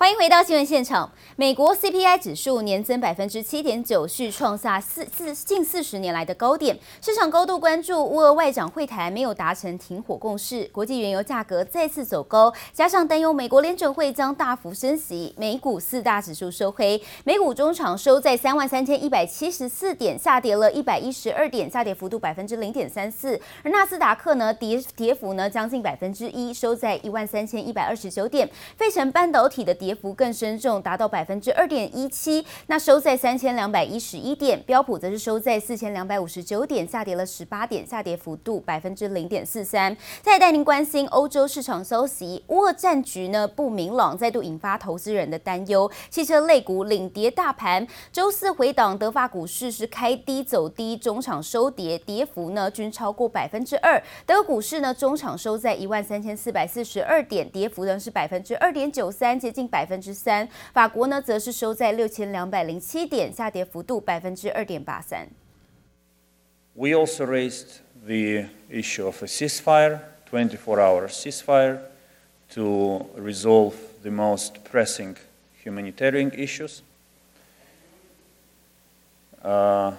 欢迎回到新闻现场。美国 CPI 指数年增百分之七点九，续创下四四近四十年来的高点。市场高度关注乌俄外长会谈没有达成停火共识，国际原油价格再次走高，加上担忧美国联准会将大幅升息，美股四大指数收黑。美股中场收在三万三千一百七十四点，下跌了一百一十二点，下跌幅度百分之零点三四。而纳斯达克呢，跌跌幅呢将近百分之一，收在一万三千一百二十九点。费城半导体的跌跌幅更深重，达到百分之二点一七，那收在三千两百一十一点。标普则是收在四千两百五十九点，下跌了十八点，下跌幅度百分之零点四三。再带您关心欧洲市场消息，乌俄战局呢不明朗，再度引发投资人的担忧。汽车类股领跌大盘，周四回档，德法股市是开低走低，中场收跌，跌幅呢均超过百分之二。德股市呢中场收在一万三千四百四十二点，跌幅呢是百分之二点九三，接近百。百分之三，法国呢则是收在六千两百零七点，下跌幅度百分之二点八三。We also raised the issue of a ceasefire, 24-hour ceasefire, to resolve the most pressing humanitarian issues. Uh,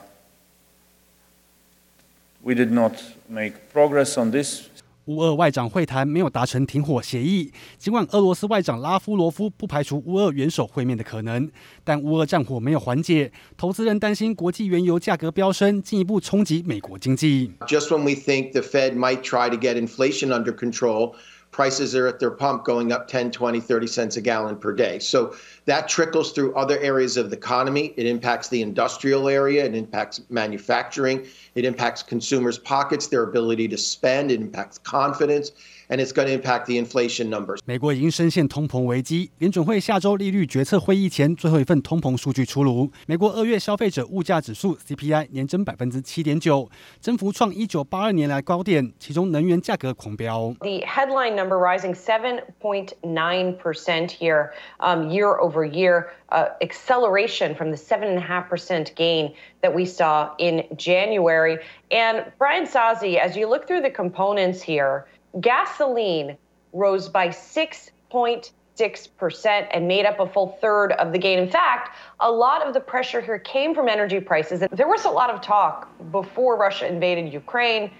we did not make progress on this. 乌俄外长会谈没有达成停火协议，尽管俄罗斯外长拉夫罗夫不排除乌俄元首会面的可能，但乌俄战火没有缓解，投资人担心国际原油价格飙升，进一步冲击美国经济。Just when we think the Fed might try to get inflation under control, prices are at their pump going up 10, 20, 30 cents a gallon per day. So that trickles through other areas of the economy. It impacts the industrial area, it impacts manufacturing, it impacts consumers' pockets, their ability to spend, it impacts confidence And it's going to impact the inflation numbers. 美国已经深陷通膨危机，联准会下周利率决策会议前最后一份通膨数据出炉。美国二月消费者物价指数 CPI 年增百分之七点九，增幅创一九八二年来高点，其中能源价格狂飙。The headline number rising 7.9% here, um, year over year, uh, acceleration from the 7.5% gain that we saw in January. And Brian Sazi, as you look through the components here, gasoline rose by 6.6% and made up a full third of the gain. In fact, a lot of the pressure here came from energy prices. And there was a lot of talk before Russia invaded Ukraine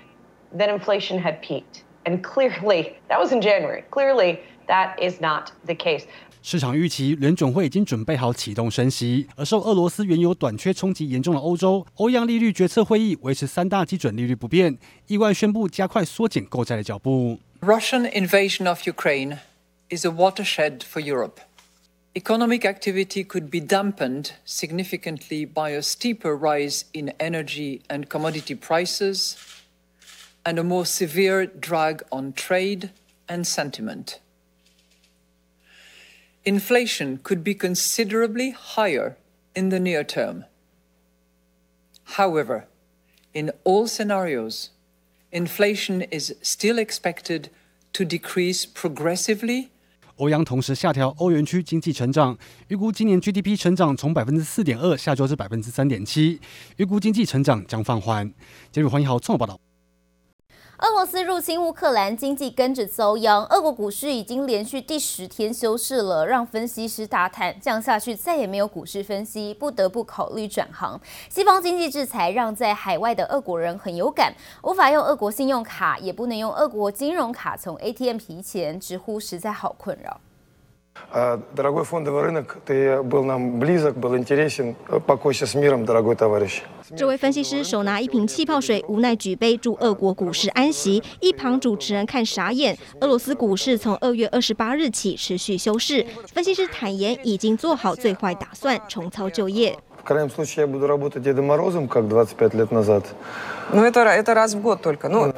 that inflation had peaked. And clearly, that was in January. Clearly, that is not the case. 市场预期联准会已经准备好启动升息，而受俄罗斯原油短缺冲击严重的欧洲，欧央利率决策会议维持三大基准利率不变，意外宣布加快缩减购债的脚步。Russian invasion of Ukraine is a watershed for Europe. Economic activity could be dampened significantly by a steeper rise in energy and commodity prices and a more severe drag on trade and sentiment. Inflation could be considerably higher in the near term. However, in all scenarios, inflation is still expected to decrease progressively. 欧央同时下调欧元区经济成长，预估今年 GDP 成长从百分之四点二下调至百分之三点七，预估经济成长将放缓。今日黄一豪综合报道。 俄罗斯入侵乌克兰，经济跟着遭殃。俄国股市已经连续第十天休市了，让分析师大叹，这样下去再也没有股市分析，不得不考虑转行。西方经济制裁让在海外的俄国人很有感，无法用俄国信用卡，也不能用俄国金融卡从 ATM 提钱，直呼实在好困扰。这位分析师手拿一瓶气泡水，无奈举杯祝俄国股市安息。一旁主持人看傻眼。俄罗斯股市从二月二十八日起持续休市，分析师坦言已经做好最坏打算，重操旧业。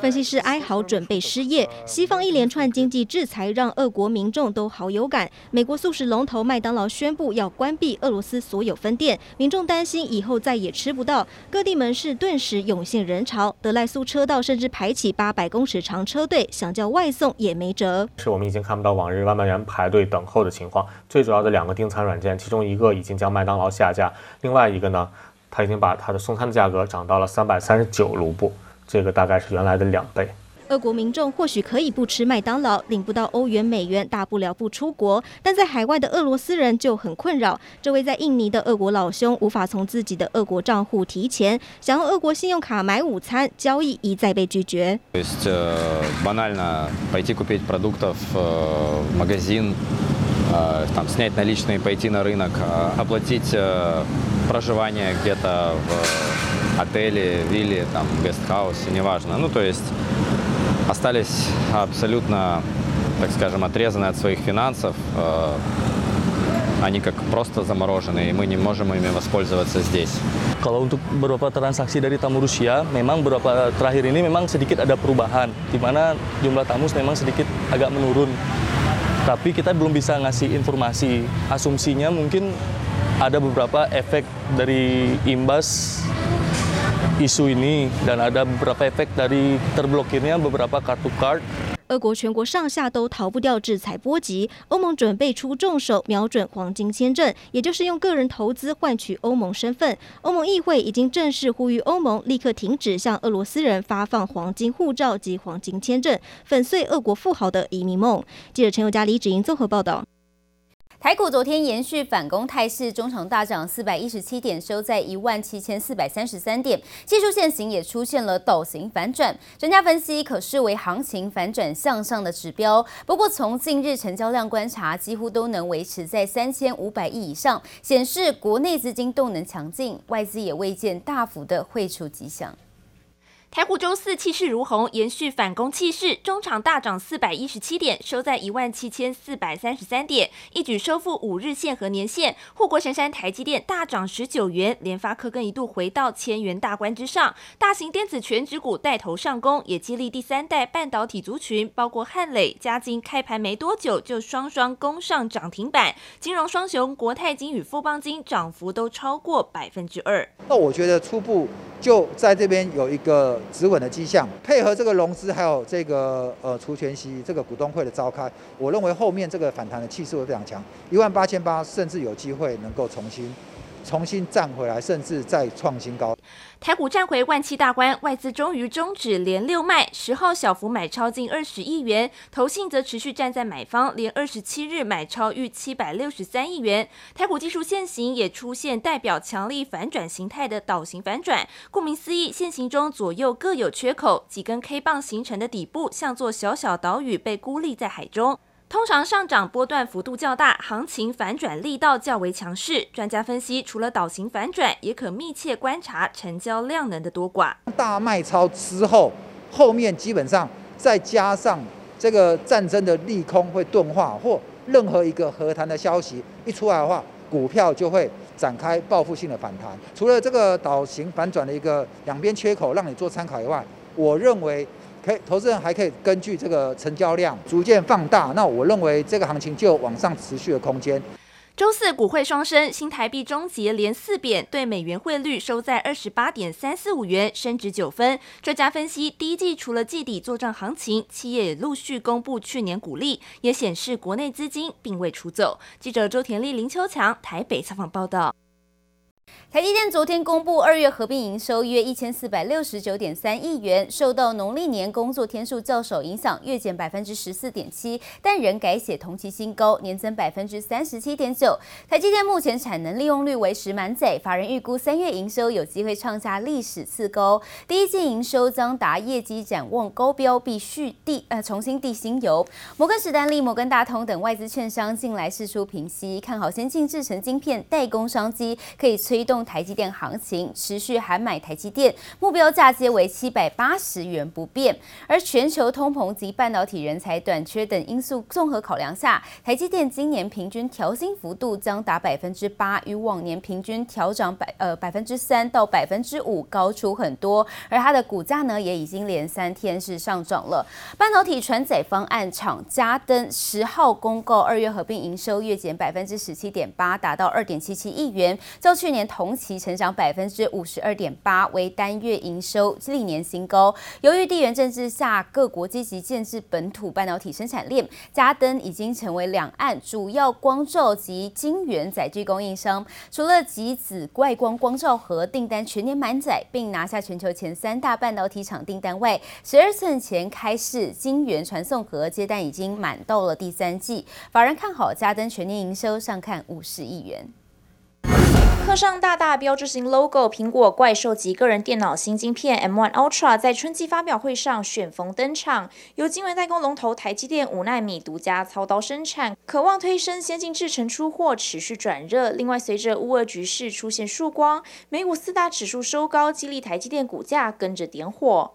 分析师哀嚎，准备失业。西方一连串经济制裁让俄国民众都好有感。美国速食龙头麦当劳宣布要关闭俄罗斯所有分店，民众担心以后再也吃不到。各地门市顿时涌现人潮，德赖苏车道甚至排起八百公尺长车队，想叫外送也没辙。是我们已经看不到往日外卖员排队等候的情况。最主要的两个订餐软件，其中一个已经将麦当劳下架，另外一个呢，他已经把他的送餐的价格涨到了三百三十九卢布。这个大概是原来的两倍。俄国民众或许可以不吃麦当劳，领不到欧元、美元，大不了不出国。但在海外的俄罗斯人就很困扰。这位在印尼的俄国老兄无法从自己的俄国账户提钱，想用俄国信用卡买午餐，交易一再被拒绝。Э, там, снять наличные, пойти на рынок, э, оплатить э, проживание где-то в отеле, вилле, там, гестхаусе, неважно. Ну, то есть остались абсолютно, так скажем, отрезаны от своих финансов. Они как просто заморожены, и мы не можем ими воспользоваться здесь. Kalau untuk beberapa transaksi dari tamu Rusia, memang beberapa terakhir ini memang sedikit ada perubahan, di mana jumlah tamu memang sedikit agak menurun. tapi kita belum bisa ngasih informasi. Asumsinya mungkin ada beberapa efek dari imbas isu ini dan ada beberapa efek dari terblokirnya beberapa kartu card 俄国全国上下都逃不掉制裁波及，欧盟准备出重手，瞄准黄金签证，也就是用个人投资换取欧盟身份。欧盟议会已经正式呼吁欧盟立刻停止向俄罗斯人发放黄金护照及黄金签证，粉碎俄国富豪的移民梦。记者陈宥嘉、李芷莹综合报道。台股昨天延续反攻态势，中场大涨四百一十七点，收在一万七千四百三十三点，技术线型也出现了陡形反转。专家分析可视为行情反转向上的指标。不过从近日成交量观察，几乎都能维持在三千五百亿以上，显示国内资金动能强劲，外资也未见大幅的汇出迹象。台股周四气势如虹，延续反攻气势，中场大涨四百一十七点，收在一万七千四百三十三点，一举收复五日线和年线。护国神山台积电大涨十九元，联发科更一度回到千元大关之上。大型电子全指股带头上攻，也激励第三代半导体族群，包括汉磊、嘉晶，开盘没多久就双双攻上涨停板。金融双雄国泰金与富邦金涨幅都超过百分之二。那我觉得初步。就在这边有一个止稳的迹象，配合这个融资，还有这个呃除权息这个股东会的召开，我认为后面这个反弹的气势会非常强，一万八千八甚至有机会能够重新。重新站回来，甚至再创新高。台股站回万七大关，外资终于终止连六卖，十号小幅买超近二十亿元，投信则持续站在买方，连二十七日买超逾七百六十三亿元。台股技术线型也出现代表强力反转形态的倒形反转，顾名思义，线型中左右各有缺口，几根 K 棒形成的底部像座小小岛屿被孤立在海中。通常上涨波段幅度较大，行情反转力道较为强势。专家分析，除了倒型反转，也可密切观察成交量能的多寡。大卖超之后，后面基本上再加上这个战争的利空会钝化，或任何一个和谈的消息一出来的话，股票就会展开报复性的反弹。除了这个倒型反转的一个两边缺口让你做参考以外，我认为。可以，投资人还可以根据这个成交量逐渐放大，那我认为这个行情就有往上持续的空间。周四股汇双升，新台币终结连四贬，对美元汇率收在二十八点三四五元，升值九分。专家分析，第一季除了季底做账行情，企业也陆续公布去年股利，也显示国内资金并未出走。记者周田丽、林秋强台北采访报道。台积电昨天公布二月合并营收约一千四百六十九点三亿元，受到农历年工作天数较少影响，月减百分之十四点七，但仍改写同期新高，年增百分之三十七点九。台积电目前产能利用率为十满载，法人预估三月营收有机会创下历史次高，第一季营收将达业绩展望高标，必续递呃重新递新油。摩根士丹利、摩根大通等外资券商近来释出平息，看好先进制程晶片代工商机，可以推动。台积电行情持续喊买台积电，目标价接为七百八十元不变。而全球通膨及半导体人才短缺等因素综合考量下，台积电今年平均调薪幅度将达百分之八，与往年平均调涨百呃百分之三到百分之五高出很多。而它的股价呢，也已经连三天是上涨了。半导体船载方案厂家登十号公告，二月合并营收月减百分之十七点八，达到二点七七亿元，较去年。同期成长百分之五十二点八，为单月营收历年新高。由于地缘政治下，各国积极建置本土半导体生产链，嘉登已经成为两岸主要光罩及晶圆载具供应商。除了极紫外光光罩盒订单全年满载，并拿下全球前三大半导体厂订单外，十二寸前开市晶圆传送盒接单已经满到了第三季。法人看好嘉登全年营收上看五十亿元。刻上大大标志性 logo，苹果怪兽级个人电脑新晶片 M1 Ultra 在春季发表会上选逢登场，由晶圆代工龙头台积电五纳米独家操刀生产，渴望推升先进制程出货持续转热。另外，随着乌俄局势出现曙光，美股四大指数收高，激励台积电股价跟着点火。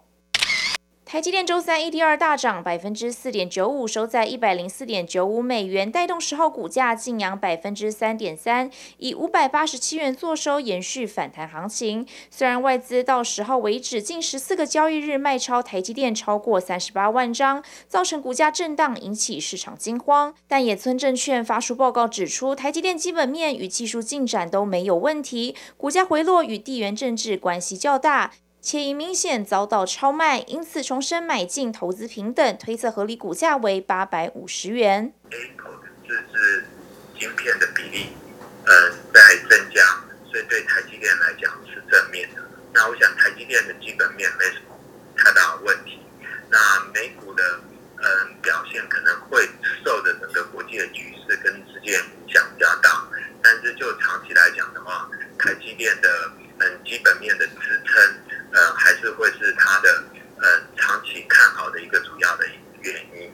台积电周三 ADR 大涨百分之四点九五，收在一百零四点九五美元，带动十号股价劲扬百分之三点三，以五百八十七元作收，延续反弹行情。虽然外资到十号为止近十四个交易日卖超台积电超过三十八万张，造成股价震荡，引起市场惊慌。但野村证券发出报告指出，台积电基本面与技术进展都没有问题，股价回落与地缘政治关系较大。且已明显遭到超卖，因此重申买进投资平等，推测合理股价为八百五十元。A 口的自制晶片的比例，呃，在增加，所以对台积电来讲是正面的。那我想台积电的基本面没什么太大的问题。那美股的嗯、呃、表现可能会受的整个国际的局势跟事件影响比较大，但是就长期来讲的话，台积电的嗯基本面的支撑。呃，还是会是它的呃长期看好的一个主要的原因。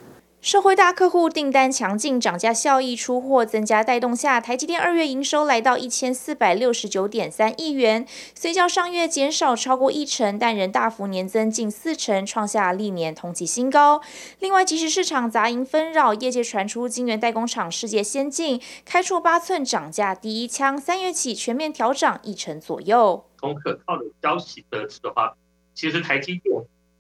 大客户订单强劲，涨价效益出货增加带动下，台积电二月营收来到一千四百六十九点三亿元，虽较上月减少超过一成，但仍大幅年增近四成，创下历年同期新高。另外，即使市场杂音纷扰，业界传出晶圆代工厂世界先进开出八寸涨价第一枪，三月起全面调涨一成左右。从可靠的消息得知的话，其实台积电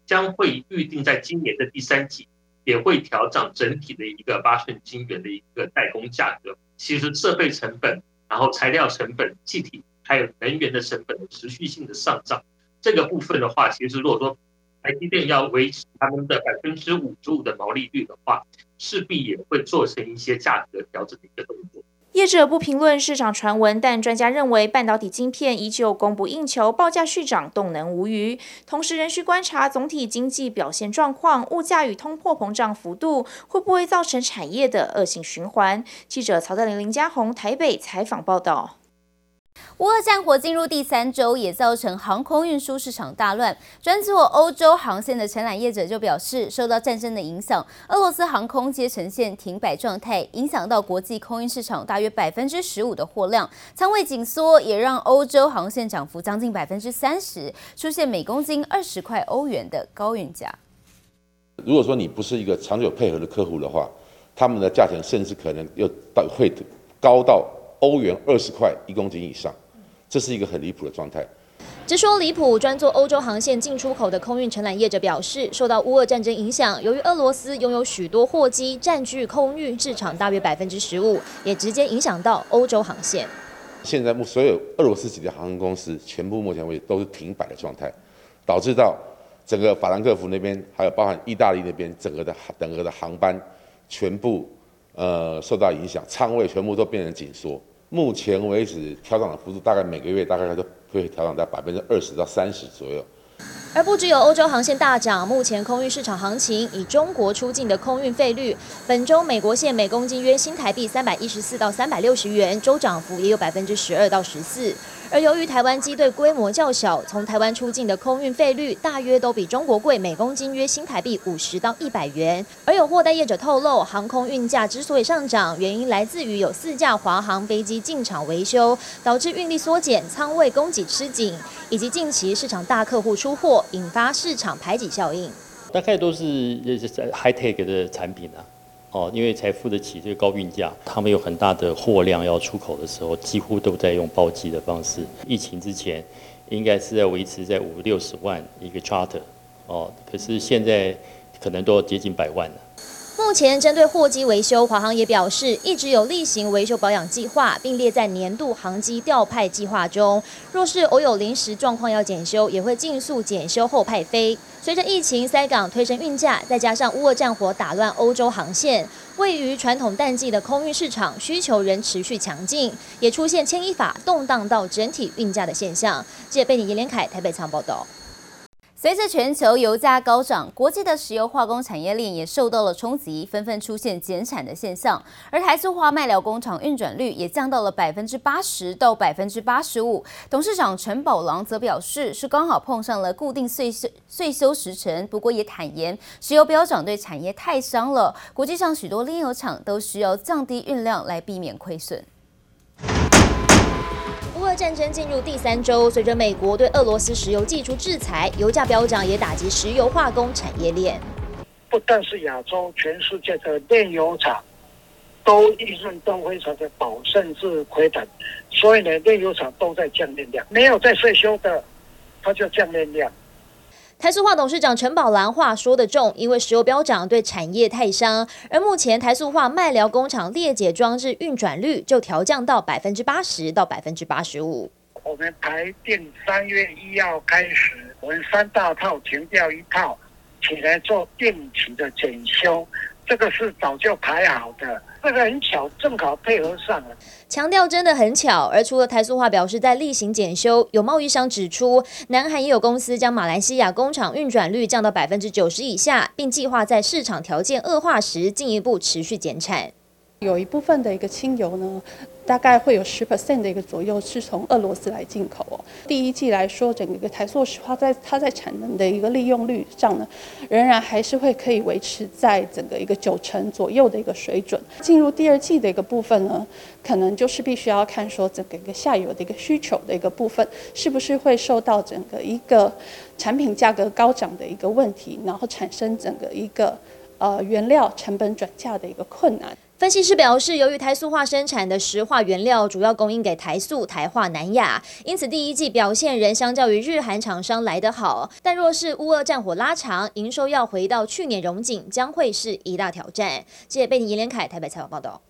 将会预定在今年的第三季也会调整整体的一个八寸晶圆的一个代工价格。其实设备成本、然后材料成本、气体还有能源的成本的持续性的上涨，这个部分的话，其实如果说台积电要维持他们的百分之五十五的毛利率的话，势必也会做成一些价格调整的一个动作。记者不评论市场传闻，但专家认为半导体晶片依旧供不应求，报价续涨动能无余。同时，仍需观察总体经济表现状况、物价与通货膨胀幅度会不会造成产业的恶性循环。记者曹德林、林家宏台北采访报道。乌俄战火进入第三周，也造成航空运输市场大乱。专做欧洲航线的承揽业者就表示，受到战争的影响，俄罗斯航空皆呈现停摆状态，影响到国际空运市场大约百分之十五的货量，仓位紧缩也让欧洲航线涨幅将近百分之三十，出现每公斤二十块欧元的高运价。如果说你不是一个长久配合的客户的话，他们的价钱甚至可能又到会高到欧元二十块一公斤以上。这是一个很离谱的状态。直说离谱，专做欧洲航线进出口的空运承揽业者表示，受到乌俄战争影响，由于俄罗斯拥有许多货机占据空运市场大约百分之十五，也直接影响到欧洲航线。现在目所有俄罗斯籍的航空公司全部目前为止都是停摆的状态，导致到整个法兰克福那边，还有包含意大利那边，整个的整个的航班全部呃受到影响，仓位全部都变成紧缩。目前为止，调涨的幅度大概每个月大概都会调涨在百分之二十到三十左右。而不只有欧洲航线大涨，目前空运市场行情以中国出境的空运费率，本周美国线每公斤约新台币三百一十四到三百六十元，周涨幅也有百分之十二到十四。而由于台湾机队规模较小，从台湾出境的空运费率大约都比中国贵，每公斤约新台币五十到一百元。而有货代业者透露，航空运价之所以上涨，原因来自于有四架华航飞机进场维修，导致运力缩减，仓位供给吃紧，以及近期市场大客户出货，引发市场排挤效应。大概都是 high tech 的产品啊。哦，因为才付得起这个高运价，他们有很大的货量要出口的时候，几乎都在用包机的方式。疫情之前，应该是在维持在五六十万一个 charter，哦，可是现在可能都要接近百万了。目前针对货机维修，华航也表示一直有例行维修保养计划，并列在年度航机调派计划中。若是偶有临时状况要检修，也会尽速检修后派飞。随着疫情塞港推升运价，再加上乌俄战火打乱欧洲航线，位于传统淡季的空运市场需求仍持续强劲，也出现牵一发动荡到整体运价的现象。记者贝尼严连凯台北仓报道。随着全球油价高涨，国际的石油化工产业链也受到了冲击，纷纷出现减产的现象。而台塑化麦寮工厂运转率也降到了百分之八十到百分之八十五。董事长陈宝郎则表示，是刚好碰上了固定岁休岁休时程。不过也坦言，石油飙涨对产业太伤了。国际上许多炼油厂都需要降低运量来避免亏损。乌俄战争进入第三周，随着美国对俄罗斯石油技出制裁，油价飙涨也打击石油化工产业链。不但是亚洲，全世界的炼油厂都利润都非常的薄，甚至亏本。所以呢，炼油厂都在降炼量，没有在税收的，它就降炼量。台塑化董事长陈宝兰话说得重，因为石油飙涨对产业太伤，而目前台塑化麦寮工厂裂解装置运转率就调降到百分之八十到百分之八十五。我们排定三月一号开始，我们三大套停掉一套，起来做定期的检修，这个是早就排好的。这个很巧，正好配合上了。强调真的很巧。而除了台塑化表示在例行检修，有贸易商指出，南韩也有公司将马来西亚工厂运转率降到百分之九十以下，并计划在市场条件恶化时进一步持续减产。有一部分的一个清油呢，大概会有十 percent 的一个左右是从俄罗斯来进口哦。第一季来说，整个一个台塑石化在它在产能的一个利用率上呢，仍然还是会可以维持在整个一个九成左右的一个水准。进入第二季的一个部分呢，可能就是必须要看说整个一个下游的一个需求的一个部分，是不是会受到整个一个产品价格高涨的一个问题，然后产生整个一个呃原料成本转嫁的一个困难。分析师表示，由于台塑化生产的石化原料主要供应给台塑、台化、南亚，因此第一季表现仍相较于日韩厂商来得好。但若是乌俄战火拉长，营收要回到去年荣景，将会是一大挑战。记者贝尼严连凯台北采访报道。